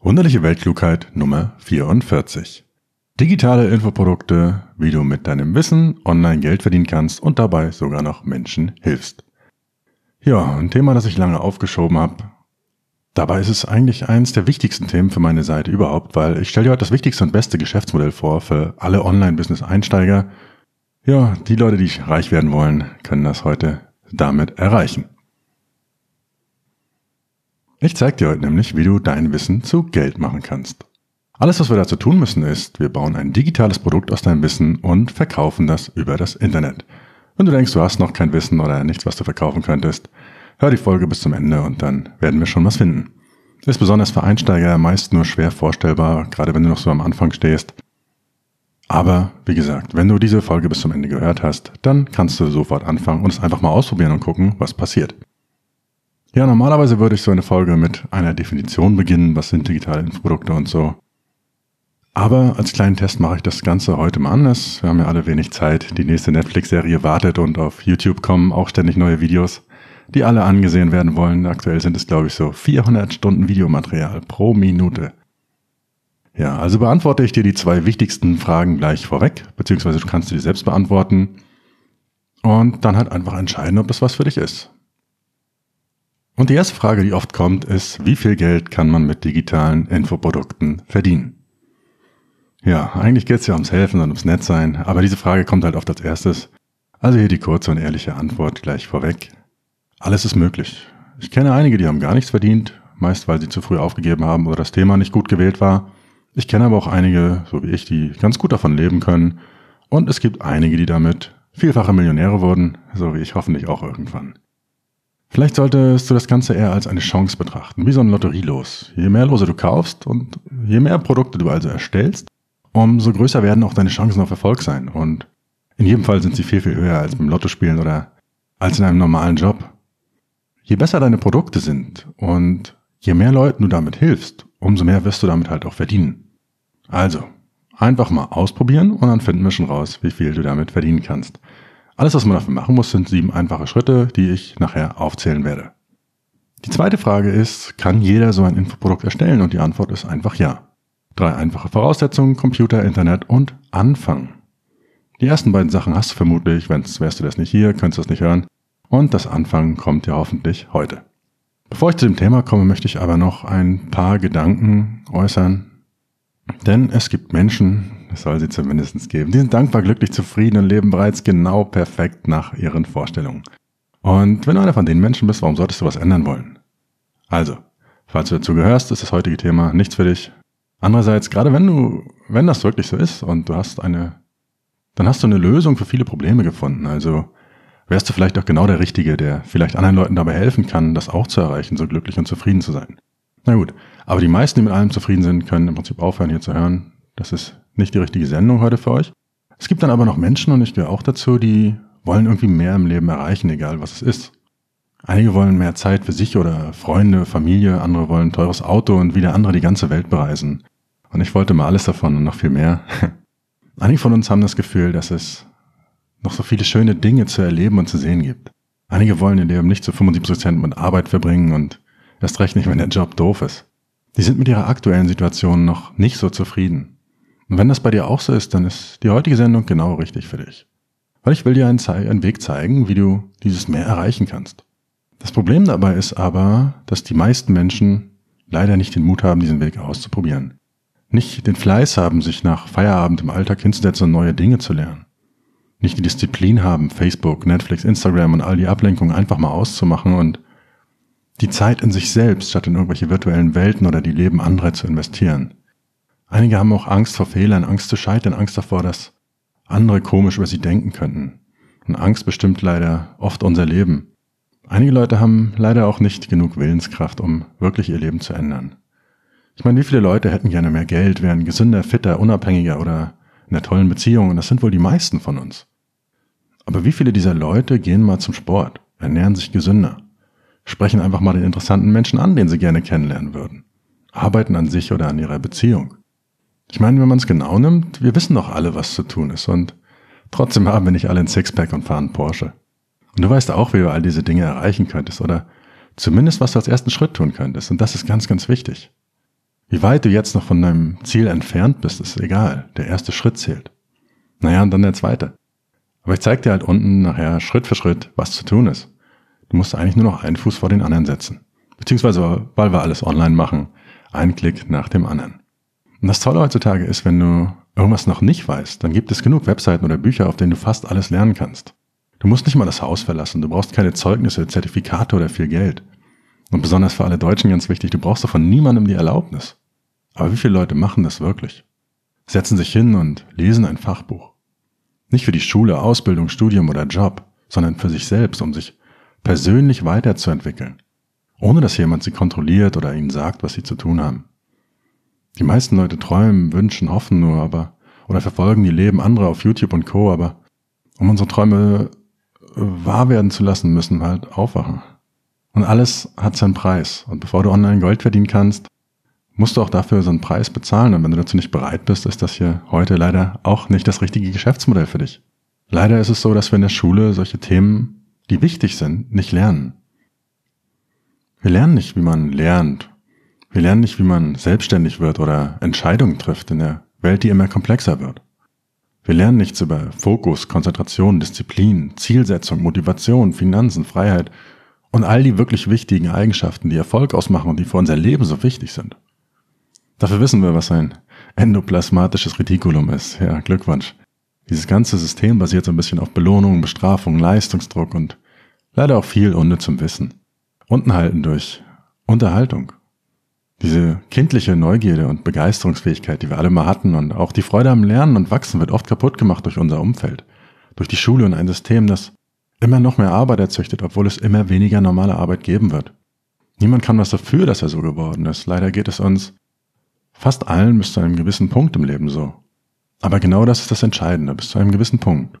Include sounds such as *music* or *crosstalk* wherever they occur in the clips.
Wunderliche Weltklugheit Nummer 44. Digitale Infoprodukte, wie du mit deinem Wissen online Geld verdienen kannst und dabei sogar noch Menschen hilfst. Ja, ein Thema, das ich lange aufgeschoben habe. Dabei ist es eigentlich eines der wichtigsten Themen für meine Seite überhaupt, weil ich stelle dir heute das wichtigste und beste Geschäftsmodell vor für alle Online-Business-Einsteiger. Ja, die Leute, die reich werden wollen, können das heute damit erreichen. Ich zeige dir heute nämlich, wie du dein Wissen zu Geld machen kannst. Alles, was wir dazu tun müssen, ist, wir bauen ein digitales Produkt aus deinem Wissen und verkaufen das über das Internet. Wenn du denkst, du hast noch kein Wissen oder nichts, was du verkaufen könntest, hör die Folge bis zum Ende und dann werden wir schon was finden. Ist besonders für Einsteiger meist nur schwer vorstellbar, gerade wenn du noch so am Anfang stehst. Aber wie gesagt, wenn du diese Folge bis zum Ende gehört hast, dann kannst du sofort anfangen und es einfach mal ausprobieren und gucken, was passiert. Ja, normalerweise würde ich so eine Folge mit einer Definition beginnen, was sind digitale Infoprodukte und so. Aber als kleinen Test mache ich das Ganze heute mal anders. Wir haben ja alle wenig Zeit. Die nächste Netflix-Serie wartet und auf YouTube kommen auch ständig neue Videos, die alle angesehen werden wollen. Aktuell sind es, glaube ich, so 400 Stunden Videomaterial pro Minute. Ja, also beantworte ich dir die zwei wichtigsten Fragen gleich vorweg, beziehungsweise du kannst sie selbst beantworten und dann halt einfach entscheiden, ob das was für dich ist. Und die erste Frage, die oft kommt, ist, wie viel Geld kann man mit digitalen Infoprodukten verdienen? Ja, eigentlich geht es ja ums Helfen und ums Nettsein, aber diese Frage kommt halt oft als erstes. Also hier die kurze und ehrliche Antwort gleich vorweg. Alles ist möglich. Ich kenne einige, die haben gar nichts verdient, meist weil sie zu früh aufgegeben haben oder das Thema nicht gut gewählt war. Ich kenne aber auch einige, so wie ich, die ganz gut davon leben können. Und es gibt einige, die damit vielfache Millionäre wurden, so wie ich hoffentlich auch irgendwann. Vielleicht solltest du das Ganze eher als eine Chance betrachten, wie so ein Lotterielos. Je mehr Lose du kaufst und je mehr Produkte du also erstellst, umso größer werden auch deine Chancen auf Erfolg sein. Und in jedem Fall sind sie viel, viel höher als beim Lottospielen oder als in einem normalen Job. Je besser deine Produkte sind und je mehr Leuten du damit hilfst, umso mehr wirst du damit halt auch verdienen. Also, einfach mal ausprobieren und dann finden wir schon raus, wie viel du damit verdienen kannst. Alles, was man dafür machen muss, sind sieben einfache Schritte, die ich nachher aufzählen werde. Die zweite Frage ist, kann jeder so ein Infoprodukt erstellen? Und die Antwort ist einfach ja. Drei einfache Voraussetzungen, Computer, Internet und Anfang. Die ersten beiden Sachen hast du vermutlich, wenn wärst du das nicht hier, könntest du das nicht hören. Und das Anfangen kommt ja hoffentlich heute. Bevor ich zu dem Thema komme, möchte ich aber noch ein paar Gedanken äußern. Denn es gibt Menschen, es soll sie zumindest geben. Die sind dankbar, glücklich, zufrieden und leben bereits genau perfekt nach ihren Vorstellungen. Und wenn du einer von den Menschen bist, warum solltest du was ändern wollen? Also, falls du dazu gehörst, ist das heutige Thema nichts für dich. Andererseits, gerade wenn du, wenn das wirklich so ist und du hast eine, dann hast du eine Lösung für viele Probleme gefunden. Also wärst du vielleicht auch genau der Richtige, der vielleicht anderen Leuten dabei helfen kann, das auch zu erreichen, so glücklich und zufrieden zu sein. Na gut, aber die meisten, die mit allem zufrieden sind, können im Prinzip aufhören, hier zu hören. Das ist nicht die richtige Sendung heute für euch. Es gibt dann aber noch Menschen, und ich gehöre auch dazu, die wollen irgendwie mehr im Leben erreichen, egal was es ist. Einige wollen mehr Zeit für sich oder Freunde, Familie, andere wollen ein teures Auto und wieder andere die ganze Welt bereisen. Und ich wollte mal alles davon und noch viel mehr. *laughs* Einige von uns haben das Gefühl, dass es noch so viele schöne Dinge zu erleben und zu sehen gibt. Einige wollen ihr Leben nicht zu 75% mit Arbeit verbringen und erst recht nicht, wenn der Job doof ist. Die sind mit ihrer aktuellen Situation noch nicht so zufrieden. Und wenn das bei dir auch so ist, dann ist die heutige Sendung genau richtig für dich. Weil ich will dir einen, einen Weg zeigen, wie du dieses mehr erreichen kannst. Das Problem dabei ist aber, dass die meisten Menschen leider nicht den Mut haben, diesen Weg auszuprobieren. Nicht den Fleiß haben, sich nach Feierabend im Alltag hinzusetzen und neue Dinge zu lernen. Nicht die Disziplin haben, Facebook, Netflix, Instagram und all die Ablenkungen einfach mal auszumachen und die Zeit in sich selbst statt in irgendwelche virtuellen Welten oder die Leben anderer zu investieren. Einige haben auch Angst vor Fehlern, Angst zu scheitern, Angst davor, dass andere komisch über sie denken könnten. Und Angst bestimmt leider oft unser Leben. Einige Leute haben leider auch nicht genug Willenskraft, um wirklich ihr Leben zu ändern. Ich meine, wie viele Leute hätten gerne mehr Geld, wären gesünder, fitter, unabhängiger oder in einer tollen Beziehung? Und das sind wohl die meisten von uns. Aber wie viele dieser Leute gehen mal zum Sport, ernähren sich gesünder, sprechen einfach mal den interessanten Menschen an, den sie gerne kennenlernen würden, arbeiten an sich oder an ihrer Beziehung? Ich meine, wenn man es genau nimmt, wir wissen doch alle, was zu tun ist und trotzdem haben wir nicht alle ein Sixpack und fahren Porsche. Und du weißt auch, wie du all diese Dinge erreichen könntest oder zumindest, was du als ersten Schritt tun könntest. Und das ist ganz, ganz wichtig. Wie weit du jetzt noch von deinem Ziel entfernt bist, ist egal. Der erste Schritt zählt. Naja, und dann der zweite. Aber ich zeig dir halt unten nachher Schritt für Schritt, was zu tun ist. Du musst eigentlich nur noch einen Fuß vor den anderen setzen. Beziehungsweise, weil wir alles online machen, ein Klick nach dem anderen. Und das Tolle heutzutage ist, wenn du irgendwas noch nicht weißt, dann gibt es genug Webseiten oder Bücher, auf denen du fast alles lernen kannst. Du musst nicht mal das Haus verlassen, du brauchst keine Zeugnisse, Zertifikate oder viel Geld. Und besonders für alle Deutschen ganz wichtig, du brauchst doch von niemandem die Erlaubnis. Aber wie viele Leute machen das wirklich? Setzen sich hin und lesen ein Fachbuch. Nicht für die Schule, Ausbildung, Studium oder Job, sondern für sich selbst, um sich persönlich weiterzuentwickeln, ohne dass jemand sie kontrolliert oder ihnen sagt, was sie zu tun haben. Die meisten Leute träumen, wünschen, hoffen nur, aber oder verfolgen die Leben anderer auf YouTube und Co. Aber um unsere Träume wahr werden zu lassen, müssen wir halt aufwachen. Und alles hat seinen Preis. Und bevor du online Gold verdienen kannst, musst du auch dafür so einen Preis bezahlen. Und wenn du dazu nicht bereit bist, ist das hier heute leider auch nicht das richtige Geschäftsmodell für dich. Leider ist es so, dass wir in der Schule solche Themen, die wichtig sind, nicht lernen. Wir lernen nicht, wie man lernt. Wir lernen nicht, wie man selbstständig wird oder Entscheidungen trifft in der Welt, die immer komplexer wird. Wir lernen nichts über Fokus, Konzentration, Disziplin, Zielsetzung, Motivation, Finanzen, Freiheit und all die wirklich wichtigen Eigenschaften, die Erfolg ausmachen und die für unser Leben so wichtig sind. Dafür wissen wir, was ein endoplasmatisches Retikulum ist. Ja, Glückwunsch. Dieses ganze System basiert so ein bisschen auf Belohnung, Bestrafung, Leistungsdruck und leider auch viel unnützem Wissen. Unten halten durch Unterhaltung. Diese kindliche Neugierde und Begeisterungsfähigkeit, die wir alle mal hatten und auch die Freude am Lernen und Wachsen wird oft kaputt gemacht durch unser Umfeld. Durch die Schule und ein System, das immer noch mehr Arbeit erzüchtet, obwohl es immer weniger normale Arbeit geben wird. Niemand kann was dafür, dass er so geworden ist. Leider geht es uns Fast allen bis zu einem gewissen Punkt im Leben so. Aber genau das ist das Entscheidende, bis zu einem gewissen Punkt.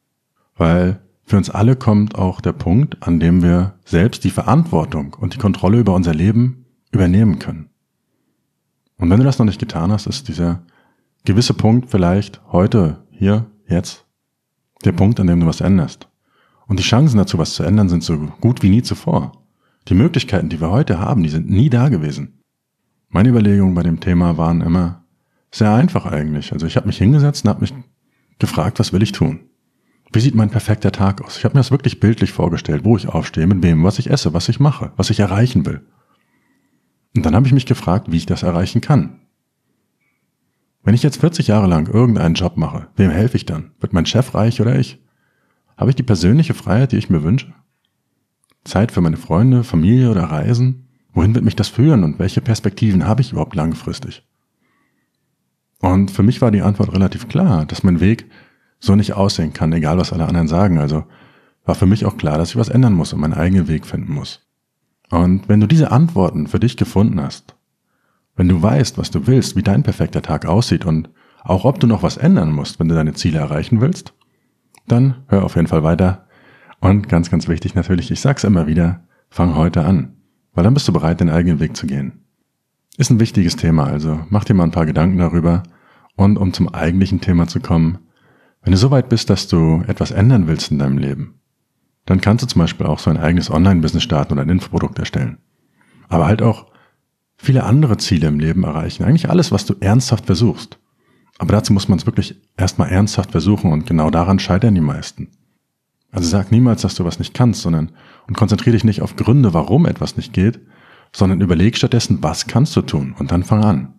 Weil für uns alle kommt auch der Punkt, an dem wir selbst die Verantwortung und die Kontrolle über unser Leben übernehmen können. Und wenn du das noch nicht getan hast, ist dieser gewisse Punkt vielleicht heute, hier, jetzt, der Punkt, an dem du was änderst. Und die Chancen dazu, was zu ändern, sind so gut wie nie zuvor. Die Möglichkeiten, die wir heute haben, die sind nie da gewesen. Meine Überlegungen bei dem Thema waren immer sehr einfach eigentlich. Also ich habe mich hingesetzt und habe mich gefragt, was will ich tun? Wie sieht mein perfekter Tag aus? Ich habe mir das wirklich bildlich vorgestellt, wo ich aufstehe, mit wem, was ich esse, was ich mache, was ich erreichen will. Und dann habe ich mich gefragt, wie ich das erreichen kann. Wenn ich jetzt 40 Jahre lang irgendeinen Job mache, wem helfe ich dann? Wird mein Chef reich oder ich? Habe ich die persönliche Freiheit, die ich mir wünsche? Zeit für meine Freunde, Familie oder Reisen? Wohin wird mich das führen und welche Perspektiven habe ich überhaupt langfristig? Und für mich war die Antwort relativ klar, dass mein Weg so nicht aussehen kann, egal was alle anderen sagen. Also war für mich auch klar, dass ich was ändern muss und meinen eigenen Weg finden muss. Und wenn du diese Antworten für dich gefunden hast, wenn du weißt, was du willst, wie dein perfekter Tag aussieht und auch ob du noch was ändern musst, wenn du deine Ziele erreichen willst, dann hör auf jeden Fall weiter. Und ganz, ganz wichtig natürlich, ich sag's immer wieder, fang heute an weil dann bist du bereit, den eigenen Weg zu gehen. Ist ein wichtiges Thema, also mach dir mal ein paar Gedanken darüber. Und um zum eigentlichen Thema zu kommen, wenn du so weit bist, dass du etwas ändern willst in deinem Leben, dann kannst du zum Beispiel auch so ein eigenes Online-Business starten oder ein Infoprodukt erstellen. Aber halt auch viele andere Ziele im Leben erreichen. Eigentlich alles, was du ernsthaft versuchst. Aber dazu muss man es wirklich erstmal ernsthaft versuchen und genau daran scheitern die meisten. Also sag niemals, dass du was nicht kannst, sondern und konzentriere dich nicht auf Gründe, warum etwas nicht geht, sondern überleg stattdessen, was kannst du tun und dann fang an.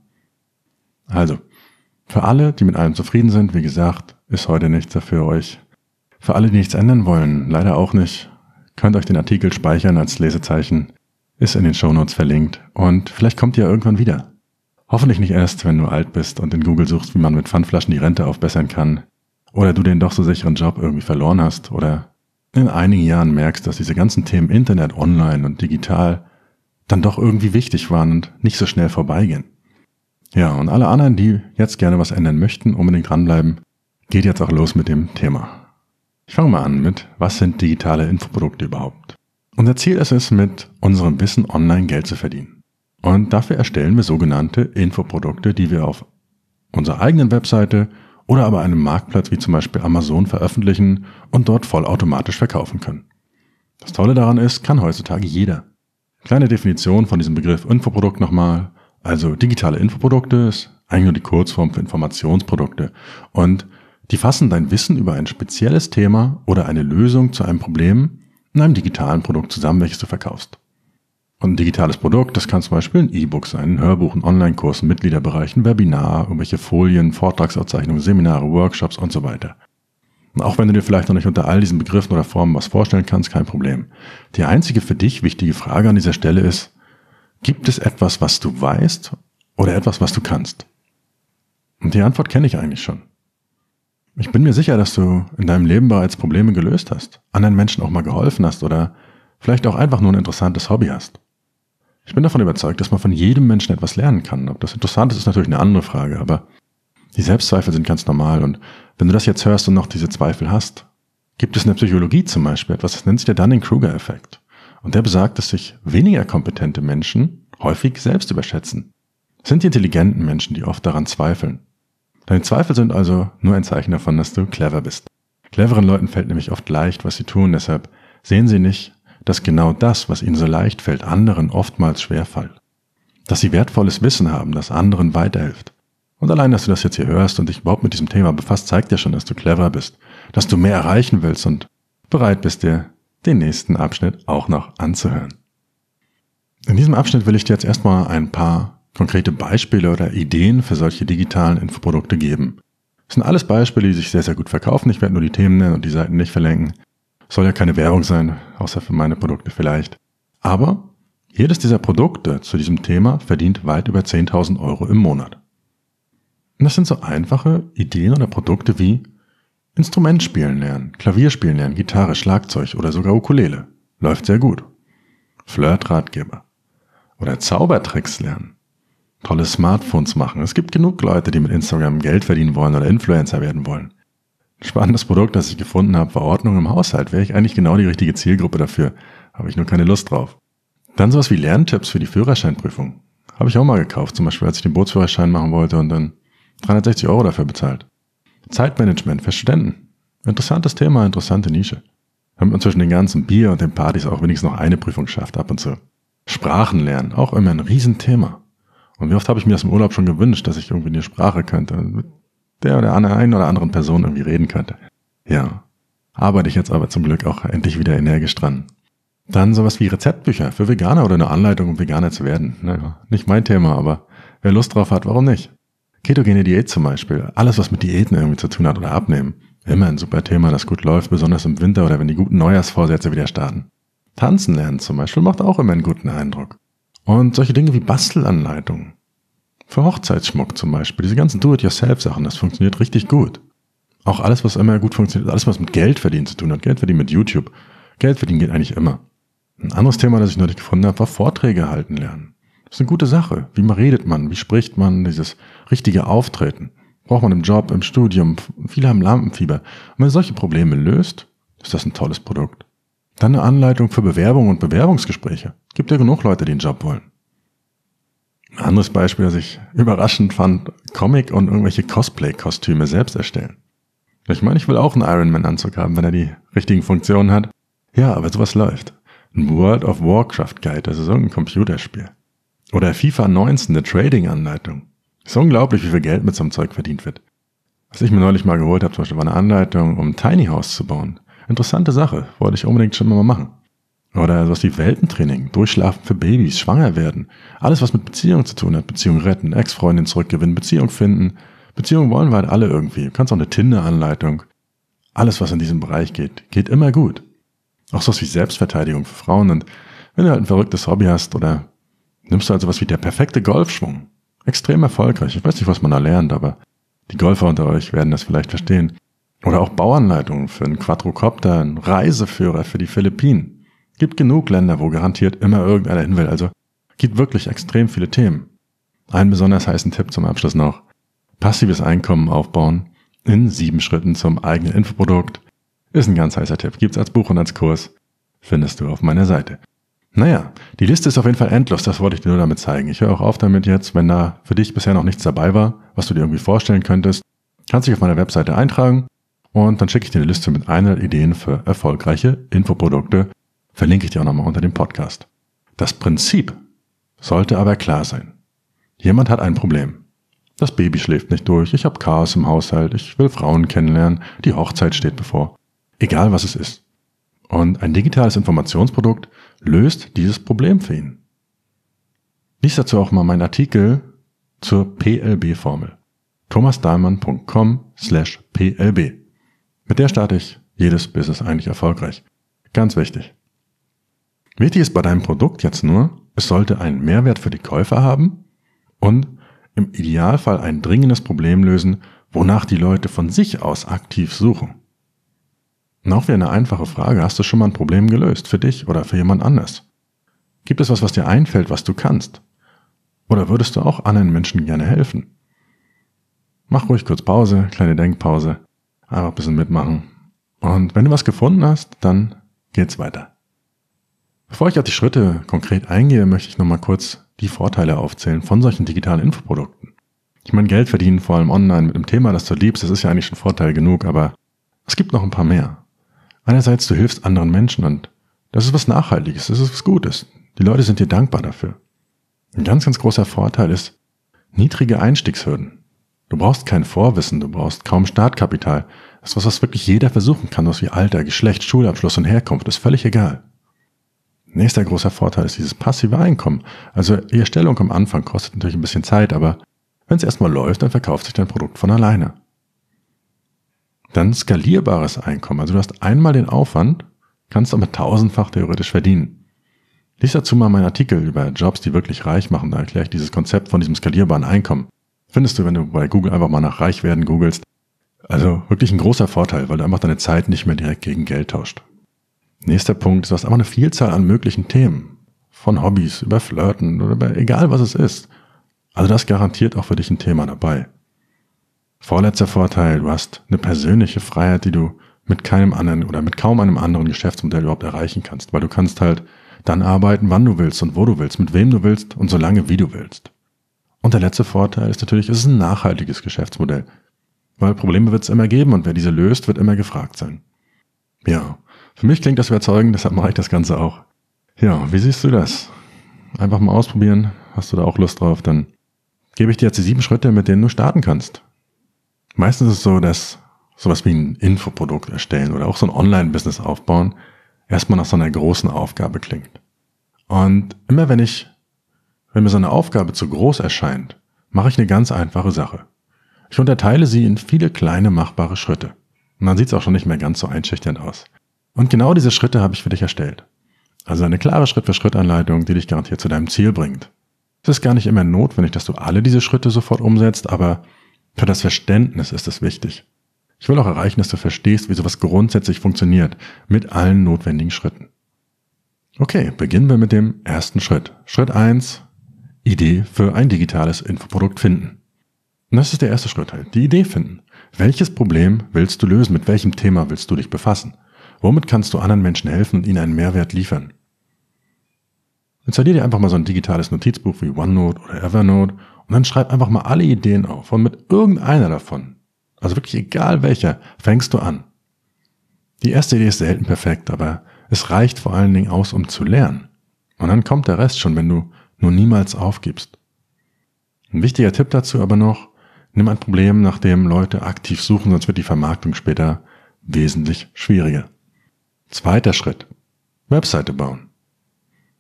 Also, für alle, die mit allem zufrieden sind, wie gesagt, ist heute nichts dafür euch. Für alle, die nichts ändern wollen, leider auch nicht, könnt euch den Artikel speichern als Lesezeichen, ist in den Shownotes verlinkt und vielleicht kommt ihr irgendwann wieder. Hoffentlich nicht erst, wenn du alt bist und in Google suchst, wie man mit Pfandflaschen die Rente aufbessern kann, oder du den doch so sicheren Job irgendwie verloren hast oder in einigen Jahren merkst, dass diese ganzen Themen Internet, Online und digital dann doch irgendwie wichtig waren und nicht so schnell vorbeigehen. Ja, und alle anderen, die jetzt gerne was ändern möchten, unbedingt dranbleiben, geht jetzt auch los mit dem Thema. Ich fange mal an mit, was sind digitale Infoprodukte überhaupt? Unser Ziel ist es, mit unserem Wissen online Geld zu verdienen. Und dafür erstellen wir sogenannte Infoprodukte, die wir auf unserer eigenen Webseite oder aber einem Marktplatz wie zum Beispiel Amazon veröffentlichen und dort vollautomatisch verkaufen können. Das Tolle daran ist, kann heutzutage jeder. Kleine Definition von diesem Begriff Infoprodukt nochmal. Also digitale Infoprodukte ist eigentlich nur die Kurzform für Informationsprodukte. Und die fassen dein Wissen über ein spezielles Thema oder eine Lösung zu einem Problem in einem digitalen Produkt zusammen, welches du verkaufst. Und ein digitales Produkt, das kann zum Beispiel ein E-Book sein, ein Hörbuch, ein Online-Kurs, ein Mitgliederbereich, ein Webinar, irgendwelche Folien, Vortragsauszeichnungen, Seminare, Workshops und so weiter. Und auch wenn du dir vielleicht noch nicht unter all diesen Begriffen oder Formen was vorstellen kannst, kein Problem. Die einzige für dich wichtige Frage an dieser Stelle ist, gibt es etwas, was du weißt oder etwas, was du kannst? Und die Antwort kenne ich eigentlich schon. Ich bin mir sicher, dass du in deinem Leben bereits Probleme gelöst hast, anderen Menschen auch mal geholfen hast oder vielleicht auch einfach nur ein interessantes Hobby hast. Ich bin davon überzeugt, dass man von jedem Menschen etwas lernen kann. Ob das interessant ist, ist natürlich eine andere Frage, aber die Selbstzweifel sind ganz normal und wenn du das jetzt hörst und noch diese Zweifel hast, gibt es in der Psychologie zum Beispiel etwas, das nennt sich der Dunning-Kruger-Effekt. Und der besagt, dass sich weniger kompetente Menschen häufig selbst überschätzen. Es sind die intelligenten Menschen, die oft daran zweifeln. Deine Zweifel sind also nur ein Zeichen davon, dass du clever bist. Cleveren Leuten fällt nämlich oft leicht, was sie tun, deshalb sehen sie nicht, dass genau das, was ihnen so leicht fällt, anderen oftmals schwerfällt. Dass sie wertvolles Wissen haben, das anderen weiterhilft. Und allein, dass du das jetzt hier hörst und dich überhaupt mit diesem Thema befasst, zeigt ja schon, dass du clever bist, dass du mehr erreichen willst und bereit bist, dir den nächsten Abschnitt auch noch anzuhören. In diesem Abschnitt will ich dir jetzt erstmal ein paar konkrete Beispiele oder Ideen für solche digitalen Infoprodukte geben. Das sind alles Beispiele, die sich sehr, sehr gut verkaufen. Ich werde nur die Themen nennen und die Seiten nicht verlinken. Soll ja keine Werbung sein, außer für meine Produkte vielleicht. Aber jedes dieser Produkte zu diesem Thema verdient weit über 10.000 Euro im Monat. Und das sind so einfache Ideen oder Produkte wie Instrument spielen lernen, Klavier spielen lernen, Gitarre, Schlagzeug oder sogar Ukulele. Läuft sehr gut. Flirt-Ratgeber. Oder Zaubertricks lernen tolle Smartphones machen. Es gibt genug Leute, die mit Instagram Geld verdienen wollen oder Influencer werden wollen. Ein spannendes Produkt, das ich gefunden habe, war Ordnung im Haushalt. Wäre ich eigentlich genau die richtige Zielgruppe dafür. Habe ich nur keine Lust drauf. Dann sowas wie Lerntipps für die Führerscheinprüfung. Habe ich auch mal gekauft, zum Beispiel als ich den Bootsführerschein machen wollte und dann 360 Euro dafür bezahlt. Zeitmanagement für Studenten. Interessantes Thema, interessante Nische. Damit man zwischen den ganzen Bier und den Partys auch wenigstens noch eine Prüfung schafft, ab und zu. Sprachen lernen, auch immer ein Riesenthema. Und wie oft habe ich mir das im Urlaub schon gewünscht, dass ich irgendwie eine Sprache könnte, mit der oder einer einen oder anderen Person irgendwie reden könnte. Ja. Arbeite ich jetzt aber zum Glück auch endlich wieder energisch dran. Dann sowas wie Rezeptbücher für Veganer oder eine Anleitung, um Veganer zu werden. Naja, nicht mein Thema, aber wer Lust drauf hat, warum nicht? Ketogene Diät zum Beispiel. Alles, was mit Diäten irgendwie zu tun hat oder abnehmen. Immer ein super Thema, das gut läuft, besonders im Winter oder wenn die guten Neujahrsvorsätze wieder starten. Tanzen lernen zum Beispiel macht auch immer einen guten Eindruck. Und solche Dinge wie Bastelanleitungen. Für Hochzeitsschmuck zum Beispiel. Diese ganzen Do-it-yourself-Sachen, das funktioniert richtig gut. Auch alles, was immer gut funktioniert, alles, was mit Geld verdienen zu tun hat. Geld verdienen mit YouTube. Geld verdienen geht eigentlich immer. Ein anderes Thema, das ich neulich gefunden habe, war Vorträge halten lernen. Das ist eine gute Sache. Wie man redet man? Wie spricht man? Dieses richtige Auftreten. Braucht man im Job, im Studium. Viele haben Lampenfieber. Und wenn man solche Probleme löst, ist das ein tolles Produkt. Dann eine Anleitung für Bewerbung und Bewerbungsgespräche. Gibt ja genug Leute, die einen Job wollen. Ein anderes Beispiel, das ich überraschend fand, Comic und irgendwelche Cosplay-Kostüme selbst erstellen. Ich meine, ich will auch einen Iron Man-Anzug haben, wenn er die richtigen Funktionen hat. Ja, aber sowas läuft. Ein World of Warcraft Guide, das ist irgendein Computerspiel. Oder FIFA 19, eine Trading-Anleitung. Ist unglaublich, wie viel Geld mit so einem Zeug verdient wird. Was ich mir neulich mal geholt habe, zum Beispiel war eine Anleitung, um ein Tiny House zu bauen. Interessante Sache, wollte ich unbedingt schon mal machen. Oder sowas wie Weltentraining, Durchschlafen für Babys, schwanger werden. Alles, was mit Beziehung zu tun hat. Beziehung retten, Ex-Freundin zurückgewinnen, Beziehung finden. Beziehung wollen wir halt alle irgendwie. Du kannst auch eine Tinder-Anleitung. Alles, was in diesem Bereich geht, geht immer gut. Auch sowas wie Selbstverteidigung für Frauen. Und wenn du halt ein verrücktes Hobby hast oder nimmst du halt sowas wie der perfekte Golfschwung. Extrem erfolgreich. Ich weiß nicht, was man da lernt, aber die Golfer unter euch werden das vielleicht verstehen. Oder auch Bauanleitungen für einen Quadrocopter, einen Reiseführer für die Philippinen. Gibt genug Länder, wo garantiert immer irgendeiner hin will. Also gibt wirklich extrem viele Themen. Einen besonders heißen Tipp zum Abschluss noch. Passives Einkommen aufbauen in sieben Schritten zum eigenen Infoprodukt ist ein ganz heißer Tipp. Gibt's als Buch und als Kurs. Findest du auf meiner Seite. Naja, die Liste ist auf jeden Fall endlos, das wollte ich dir nur damit zeigen. Ich höre auch auf damit jetzt, wenn da für dich bisher noch nichts dabei war, was du dir irgendwie vorstellen könntest, kannst dich auf meiner Webseite eintragen und dann schicke ich dir eine Liste mit 100 Ideen für erfolgreiche Infoprodukte. Verlinke ich dir auch nochmal unter dem Podcast. Das Prinzip sollte aber klar sein. Jemand hat ein Problem. Das Baby schläft nicht durch, ich habe Chaos im Haushalt, ich will Frauen kennenlernen, die Hochzeit steht bevor. Egal was es ist. Und ein digitales Informationsprodukt löst dieses Problem für ihn. Lies dazu auch mal meinen Artikel zur PLB-Formel. thomasdahlmann.com slash PLB. Mit der starte ich jedes Business eigentlich erfolgreich. Ganz wichtig. Wichtig ist bei deinem Produkt jetzt nur, es sollte einen Mehrwert für die Käufer haben und im Idealfall ein dringendes Problem lösen, wonach die Leute von sich aus aktiv suchen. Auch wieder eine einfache Frage, hast du schon mal ein Problem gelöst, für dich oder für jemand anders? Gibt es was, was dir einfällt, was du kannst? Oder würdest du auch anderen Menschen gerne helfen? Mach ruhig kurz Pause, kleine Denkpause, einfach ein bisschen mitmachen. Und wenn du was gefunden hast, dann geht's weiter. Bevor ich auf die Schritte konkret eingehe, möchte ich nochmal kurz die Vorteile aufzählen von solchen digitalen Infoprodukten. Ich meine, Geld verdienen, vor allem online mit einem Thema, das du liebst, das ist ja eigentlich schon Vorteil genug, aber es gibt noch ein paar mehr. Einerseits, du hilfst anderen Menschen und das ist was Nachhaltiges, das ist was Gutes. Die Leute sind dir dankbar dafür. Ein ganz, ganz großer Vorteil ist niedrige Einstiegshürden. Du brauchst kein Vorwissen, du brauchst kaum Startkapital. Das ist was, was wirklich jeder versuchen kann, was wie Alter, Geschlecht, Schulabschluss und Herkunft, ist völlig egal. Nächster großer Vorteil ist dieses passive Einkommen. Also die Erstellung am Anfang kostet natürlich ein bisschen Zeit, aber wenn es erstmal läuft, dann verkauft sich dein Produkt von alleine. Dann skalierbares Einkommen. Also du hast einmal den Aufwand, kannst aber tausendfach theoretisch verdienen. Lies dazu mal meinen Artikel über Jobs, die wirklich reich machen. Da erkläre ich dieses Konzept von diesem skalierbaren Einkommen. Findest du, wenn du bei Google einfach mal nach reich werden googelst. Also wirklich ein großer Vorteil, weil du einfach deine Zeit nicht mehr direkt gegen Geld tauscht. Nächster Punkt, du hast einfach eine Vielzahl an möglichen Themen. Von Hobbys über Flirten oder über egal was es ist. Also das garantiert auch für dich ein Thema dabei. Vorletzter Vorteil, du hast eine persönliche Freiheit, die du mit keinem anderen oder mit kaum einem anderen Geschäftsmodell überhaupt erreichen kannst, weil du kannst halt dann arbeiten, wann du willst und wo du willst, mit wem du willst und so lange wie du willst. Und der letzte Vorteil ist natürlich, es ist ein nachhaltiges Geschäftsmodell, weil Probleme wird es immer geben und wer diese löst, wird immer gefragt sein. Ja, für mich klingt das überzeugend, deshalb mache ich das Ganze auch. Ja, wie siehst du das? Einfach mal ausprobieren. Hast du da auch Lust drauf? Dann gebe ich dir jetzt die sieben Schritte, mit denen du starten kannst. Meistens ist es so, dass sowas wie ein Infoprodukt erstellen oder auch so ein Online-Business aufbauen erstmal nach so einer großen Aufgabe klingt. Und immer wenn ich, wenn mir so eine Aufgabe zu groß erscheint, mache ich eine ganz einfache Sache. Ich unterteile sie in viele kleine machbare Schritte. Und dann sieht es auch schon nicht mehr ganz so einschüchternd aus. Und genau diese Schritte habe ich für dich erstellt. Also eine klare Schritt-für-Schritt-Anleitung, die dich garantiert zu deinem Ziel bringt. Es ist gar nicht immer notwendig, dass du alle diese Schritte sofort umsetzt, aber für das Verständnis ist es wichtig. Ich will auch erreichen, dass du verstehst, wie sowas grundsätzlich funktioniert, mit allen notwendigen Schritten. Okay, beginnen wir mit dem ersten Schritt. Schritt eins: Idee für ein digitales Infoprodukt finden. Und das ist der erste Schritt halt, die Idee finden. Welches Problem willst du lösen? Mit welchem Thema willst du dich befassen? Womit kannst du anderen Menschen helfen und ihnen einen Mehrwert liefern? Installier dir einfach mal so ein digitales Notizbuch wie OneNote oder Evernote und dann schreib einfach mal alle Ideen auf und mit irgendeiner davon, also wirklich egal welcher, fängst du an. Die erste Idee ist selten perfekt, aber es reicht vor allen Dingen aus, um zu lernen. Und dann kommt der Rest schon, wenn du nur niemals aufgibst. Ein wichtiger Tipp dazu aber noch, nimm ein Problem, nach dem Leute aktiv suchen, sonst wird die Vermarktung später wesentlich schwieriger. Zweiter Schritt. Webseite bauen.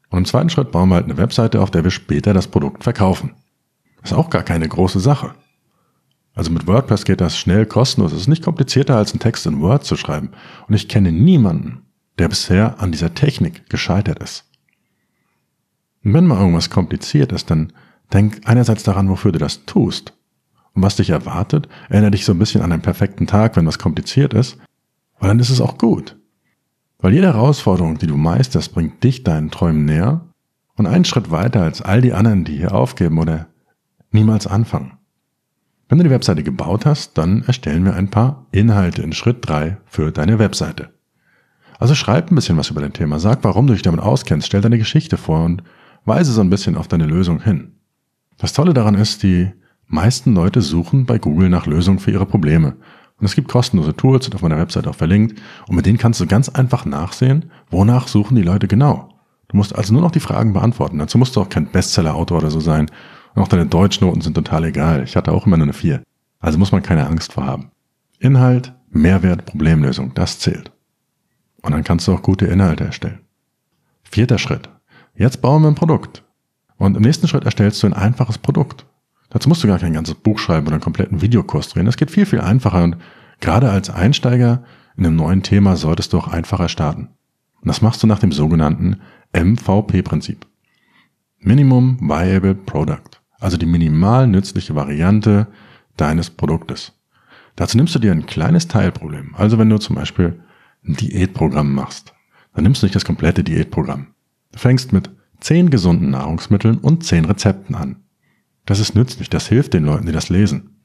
Und im zweiten Schritt bauen wir halt eine Webseite, auf der wir später das Produkt verkaufen. Ist auch gar keine große Sache. Also mit WordPress geht das schnell kostenlos. Es ist nicht komplizierter als einen Text in Word zu schreiben. Und ich kenne niemanden, der bisher an dieser Technik gescheitert ist. Wenn mal irgendwas kompliziert ist, dann denk einerseits daran, wofür du das tust. Und was dich erwartet, erinnere dich so ein bisschen an einen perfekten Tag, wenn was kompliziert ist, weil dann ist es auch gut. Weil jede Herausforderung, die du meisterst, bringt dich deinen Träumen näher und einen Schritt weiter als all die anderen, die hier aufgeben oder niemals anfangen. Wenn du die Webseite gebaut hast, dann erstellen wir ein paar Inhalte in Schritt drei für deine Webseite. Also schreib ein bisschen was über dein Thema, sag, warum du dich damit auskennst, stell deine Geschichte vor und weise so ein bisschen auf deine Lösung hin. Das Tolle daran ist, die meisten Leute suchen bei Google nach Lösungen für ihre Probleme. Und es gibt kostenlose Tools, sind auf meiner Webseite auch verlinkt, und mit denen kannst du ganz einfach nachsehen, wonach suchen die Leute genau. Du musst also nur noch die Fragen beantworten. Dazu musst du auch kein Bestseller-Autor oder so sein Und auch deine Deutschnoten sind total egal. Ich hatte auch immer nur eine 4. Also muss man keine Angst vor haben. Inhalt, Mehrwert, Problemlösung, das zählt. Und dann kannst du auch gute Inhalte erstellen. Vierter Schritt. Jetzt bauen wir ein Produkt. Und im nächsten Schritt erstellst du ein einfaches Produkt. Dazu musst du gar kein ganzes Buch schreiben oder einen kompletten Videokurs drehen. Das geht viel, viel einfacher und gerade als Einsteiger in einem neuen Thema solltest du auch einfacher starten. Und das machst du nach dem sogenannten MVP-Prinzip. Minimum Viable Product. Also die minimal nützliche Variante deines Produktes. Dazu nimmst du dir ein kleines Teilproblem. Also wenn du zum Beispiel ein Diätprogramm machst, dann nimmst du nicht das komplette Diätprogramm. Fängst mit zehn gesunden Nahrungsmitteln und zehn Rezepten an. Das ist nützlich, das hilft den Leuten, die das lesen.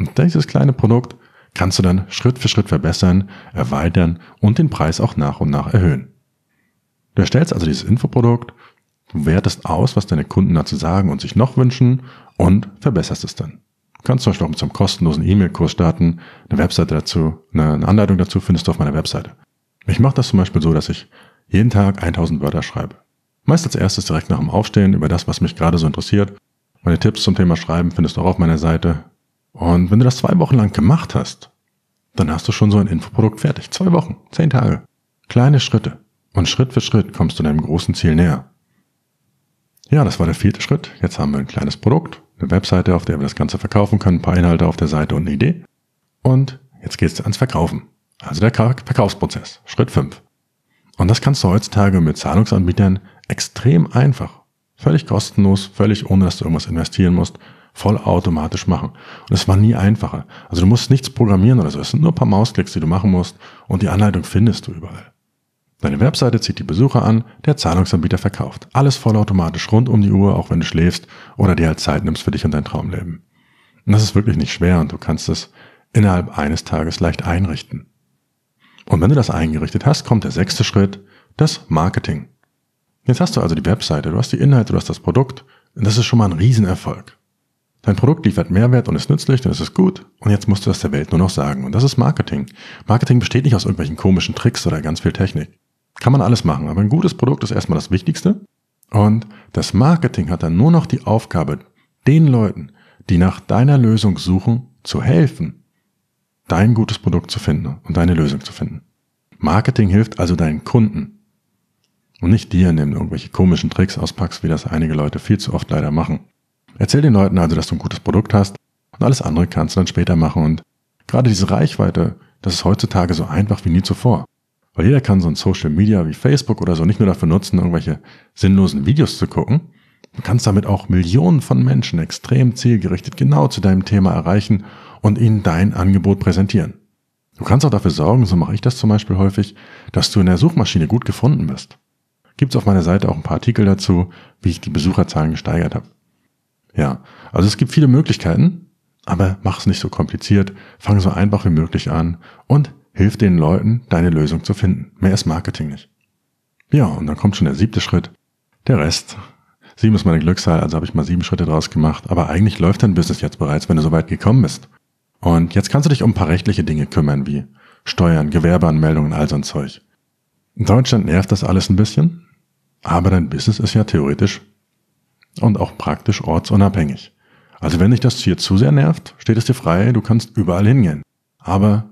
Und dieses kleine Produkt kannst du dann Schritt für Schritt verbessern, erweitern und den Preis auch nach und nach erhöhen. Du erstellst also dieses Infoprodukt, du wertest aus, was deine Kunden dazu sagen und sich noch wünschen und verbesserst es dann. Du kannst zum Beispiel auch mit so einem kostenlosen E-Mail-Kurs starten, eine Webseite dazu, eine Anleitung dazu findest du auf meiner Webseite. Ich mache das zum Beispiel so, dass ich jeden Tag 1000 Wörter schreibe. Meist als erstes direkt nach dem Aufstehen über das, was mich gerade so interessiert. Meine Tipps zum Thema Schreiben findest du auch auf meiner Seite. Und wenn du das zwei Wochen lang gemacht hast, dann hast du schon so ein Infoprodukt fertig. Zwei Wochen, zehn Tage. Kleine Schritte. Und Schritt für Schritt kommst du deinem großen Ziel näher. Ja, das war der vierte Schritt. Jetzt haben wir ein kleines Produkt, eine Webseite, auf der wir das Ganze verkaufen können, ein paar Inhalte auf der Seite und eine Idee. Und jetzt geht's ans Verkaufen. Also der Verkaufsprozess. Schritt fünf. Und das kannst du heutzutage mit Zahlungsanbietern extrem einfach, völlig kostenlos, völlig ohne, dass du irgendwas investieren musst, voll automatisch machen. Und es war nie einfacher. Also du musst nichts programmieren oder so. Es sind nur ein paar Mausklicks, die du machen musst und die Anleitung findest du überall. Deine Webseite zieht die Besucher an, der Zahlungsanbieter verkauft. Alles vollautomatisch rund um die Uhr, auch wenn du schläfst oder dir halt Zeit nimmst für dich und dein Traumleben. Und das ist wirklich nicht schwer und du kannst es innerhalb eines Tages leicht einrichten. Und wenn du das eingerichtet hast, kommt der sechste Schritt, das Marketing. Jetzt hast du also die Webseite, du hast die Inhalte, du hast das Produkt. Und das ist schon mal ein Riesenerfolg. Dein Produkt liefert Mehrwert und ist nützlich, dann ist es gut. Und jetzt musst du das der Welt nur noch sagen. Und das ist Marketing. Marketing besteht nicht aus irgendwelchen komischen Tricks oder ganz viel Technik. Kann man alles machen, aber ein gutes Produkt ist erstmal das Wichtigste. Und das Marketing hat dann nur noch die Aufgabe, den Leuten, die nach deiner Lösung suchen, zu helfen, dein gutes Produkt zu finden und deine Lösung zu finden. Marketing hilft also deinen Kunden und nicht dir, indem du irgendwelche komischen Tricks auspackst, wie das einige Leute viel zu oft leider machen. Erzähl den Leuten also, dass du ein gutes Produkt hast und alles andere kannst du dann später machen und gerade diese Reichweite, das ist heutzutage so einfach wie nie zuvor. Weil jeder kann so ein Social Media wie Facebook oder so nicht nur dafür nutzen, irgendwelche sinnlosen Videos zu gucken. Du kannst damit auch Millionen von Menschen extrem zielgerichtet genau zu deinem Thema erreichen und ihnen dein Angebot präsentieren. Du kannst auch dafür sorgen, so mache ich das zum Beispiel häufig, dass du in der Suchmaschine gut gefunden bist. Gibt's auf meiner Seite auch ein paar Artikel dazu, wie ich die Besucherzahlen gesteigert habe. Ja, also es gibt viele Möglichkeiten, aber mach es nicht so kompliziert, fang so einfach wie möglich an und hilf den Leuten, deine Lösung zu finden. Mehr ist Marketing nicht. Ja, und dann kommt schon der siebte Schritt. Der Rest. Sieben ist meine Glückszahl, also habe ich mal sieben Schritte draus gemacht. Aber eigentlich läuft dein Business jetzt bereits, wenn du so weit gekommen bist. Und jetzt kannst du dich um ein paar rechtliche Dinge kümmern, wie Steuern, Gewerbeanmeldungen, all so ein Zeug. In Deutschland nervt das alles ein bisschen, aber dein Business ist ja theoretisch und auch praktisch ortsunabhängig. Also wenn dich das hier zu sehr nervt, steht es dir frei, du kannst überall hingehen. Aber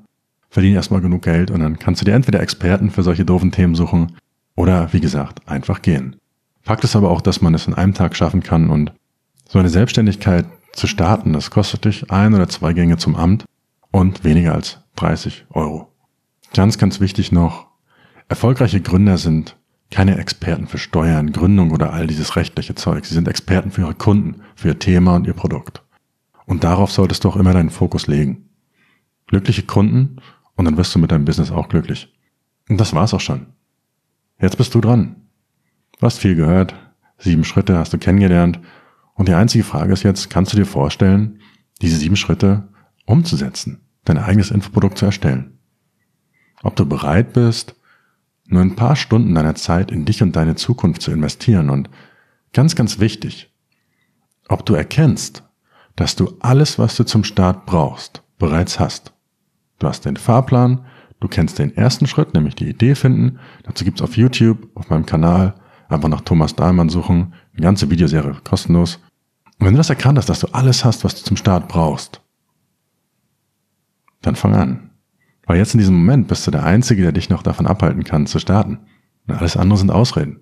verdiene erstmal genug Geld und dann kannst du dir entweder Experten für solche doofen Themen suchen oder, wie gesagt, einfach gehen. Fakt ist aber auch, dass man es in einem Tag schaffen kann und so eine Selbstständigkeit zu starten, das kostet dich ein oder zwei Gänge zum Amt und weniger als 30 Euro. Ganz, ganz wichtig noch, erfolgreiche Gründer sind keine Experten für Steuern, Gründung oder all dieses rechtliche Zeug. Sie sind Experten für ihre Kunden, für ihr Thema und ihr Produkt. Und darauf solltest du auch immer deinen Fokus legen. Glückliche Kunden und dann wirst du mit deinem Business auch glücklich. Und das war's auch schon. Jetzt bist du dran. Du hast viel gehört, sieben Schritte hast du kennengelernt und die einzige Frage ist jetzt, kannst du dir vorstellen, diese sieben Schritte umzusetzen, dein eigenes Infoprodukt zu erstellen? Ob du bereit bist, nur ein paar Stunden deiner Zeit in dich und deine Zukunft zu investieren und ganz, ganz wichtig, ob du erkennst, dass du alles, was du zum Start brauchst, bereits hast. Du hast den Fahrplan, du kennst den ersten Schritt, nämlich die Idee finden. Dazu gibt's auf YouTube, auf meinem Kanal, einfach nach Thomas Dahlmann suchen, eine ganze Videoserie kostenlos. Und wenn du das erkannt hast, dass du alles hast, was du zum Start brauchst, dann fang an. Weil jetzt in diesem Moment bist du der Einzige, der dich noch davon abhalten kann, zu starten. Und alles andere sind Ausreden.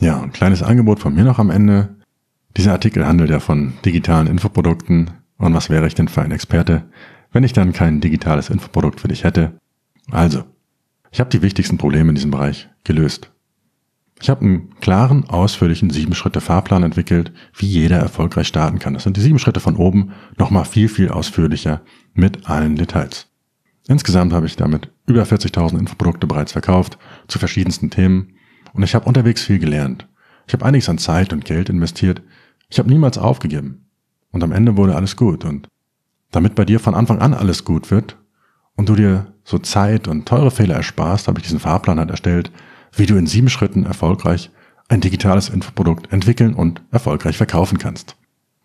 Ja, ein kleines Angebot von mir noch am Ende. Dieser Artikel handelt ja von digitalen Infoprodukten. Und was wäre ich denn für ein Experte, wenn ich dann kein digitales Infoprodukt für dich hätte? Also, ich habe die wichtigsten Probleme in diesem Bereich gelöst. Ich habe einen klaren, ausführlichen sieben Schritte Fahrplan entwickelt, wie jeder erfolgreich starten kann. Das sind die sieben Schritte von oben, nochmal viel, viel ausführlicher mit allen Details. Insgesamt habe ich damit über 40.000 Infoprodukte bereits verkauft zu verschiedensten Themen und ich habe unterwegs viel gelernt. Ich habe einiges an Zeit und Geld investiert. Ich habe niemals aufgegeben. Und am Ende wurde alles gut. Und damit bei dir von Anfang an alles gut wird und du dir so Zeit und teure Fehler ersparst, habe ich diesen Fahrplan halt erstellt, wie du in sieben Schritten erfolgreich ein digitales Infoprodukt entwickeln und erfolgreich verkaufen kannst.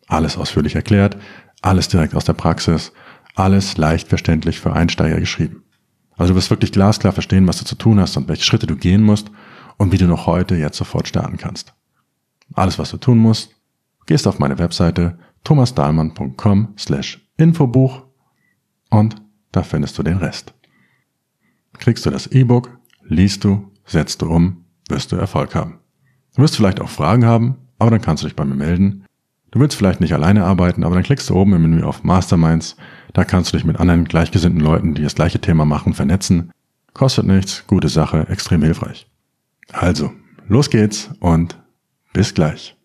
Alles ausführlich erklärt, alles direkt aus der Praxis, alles leicht verständlich für Einsteiger geschrieben. Also du wirst wirklich glasklar verstehen, was du zu tun hast und welche Schritte du gehen musst und wie du noch heute jetzt sofort starten kannst. Alles, was du tun musst, gehst auf meine Webseite thomasdahlmann.com slash Infobuch und da findest du den Rest. Kriegst du das E-Book, liest du, setzt du um, wirst du Erfolg haben. Du wirst vielleicht auch Fragen haben, aber dann kannst du dich bei mir melden. Du willst vielleicht nicht alleine arbeiten, aber dann klickst du oben im Menü auf Masterminds. Da kannst du dich mit anderen gleichgesinnten Leuten, die das gleiche Thema machen, vernetzen. Kostet nichts, gute Sache, extrem hilfreich. Also, los geht's und bis gleich.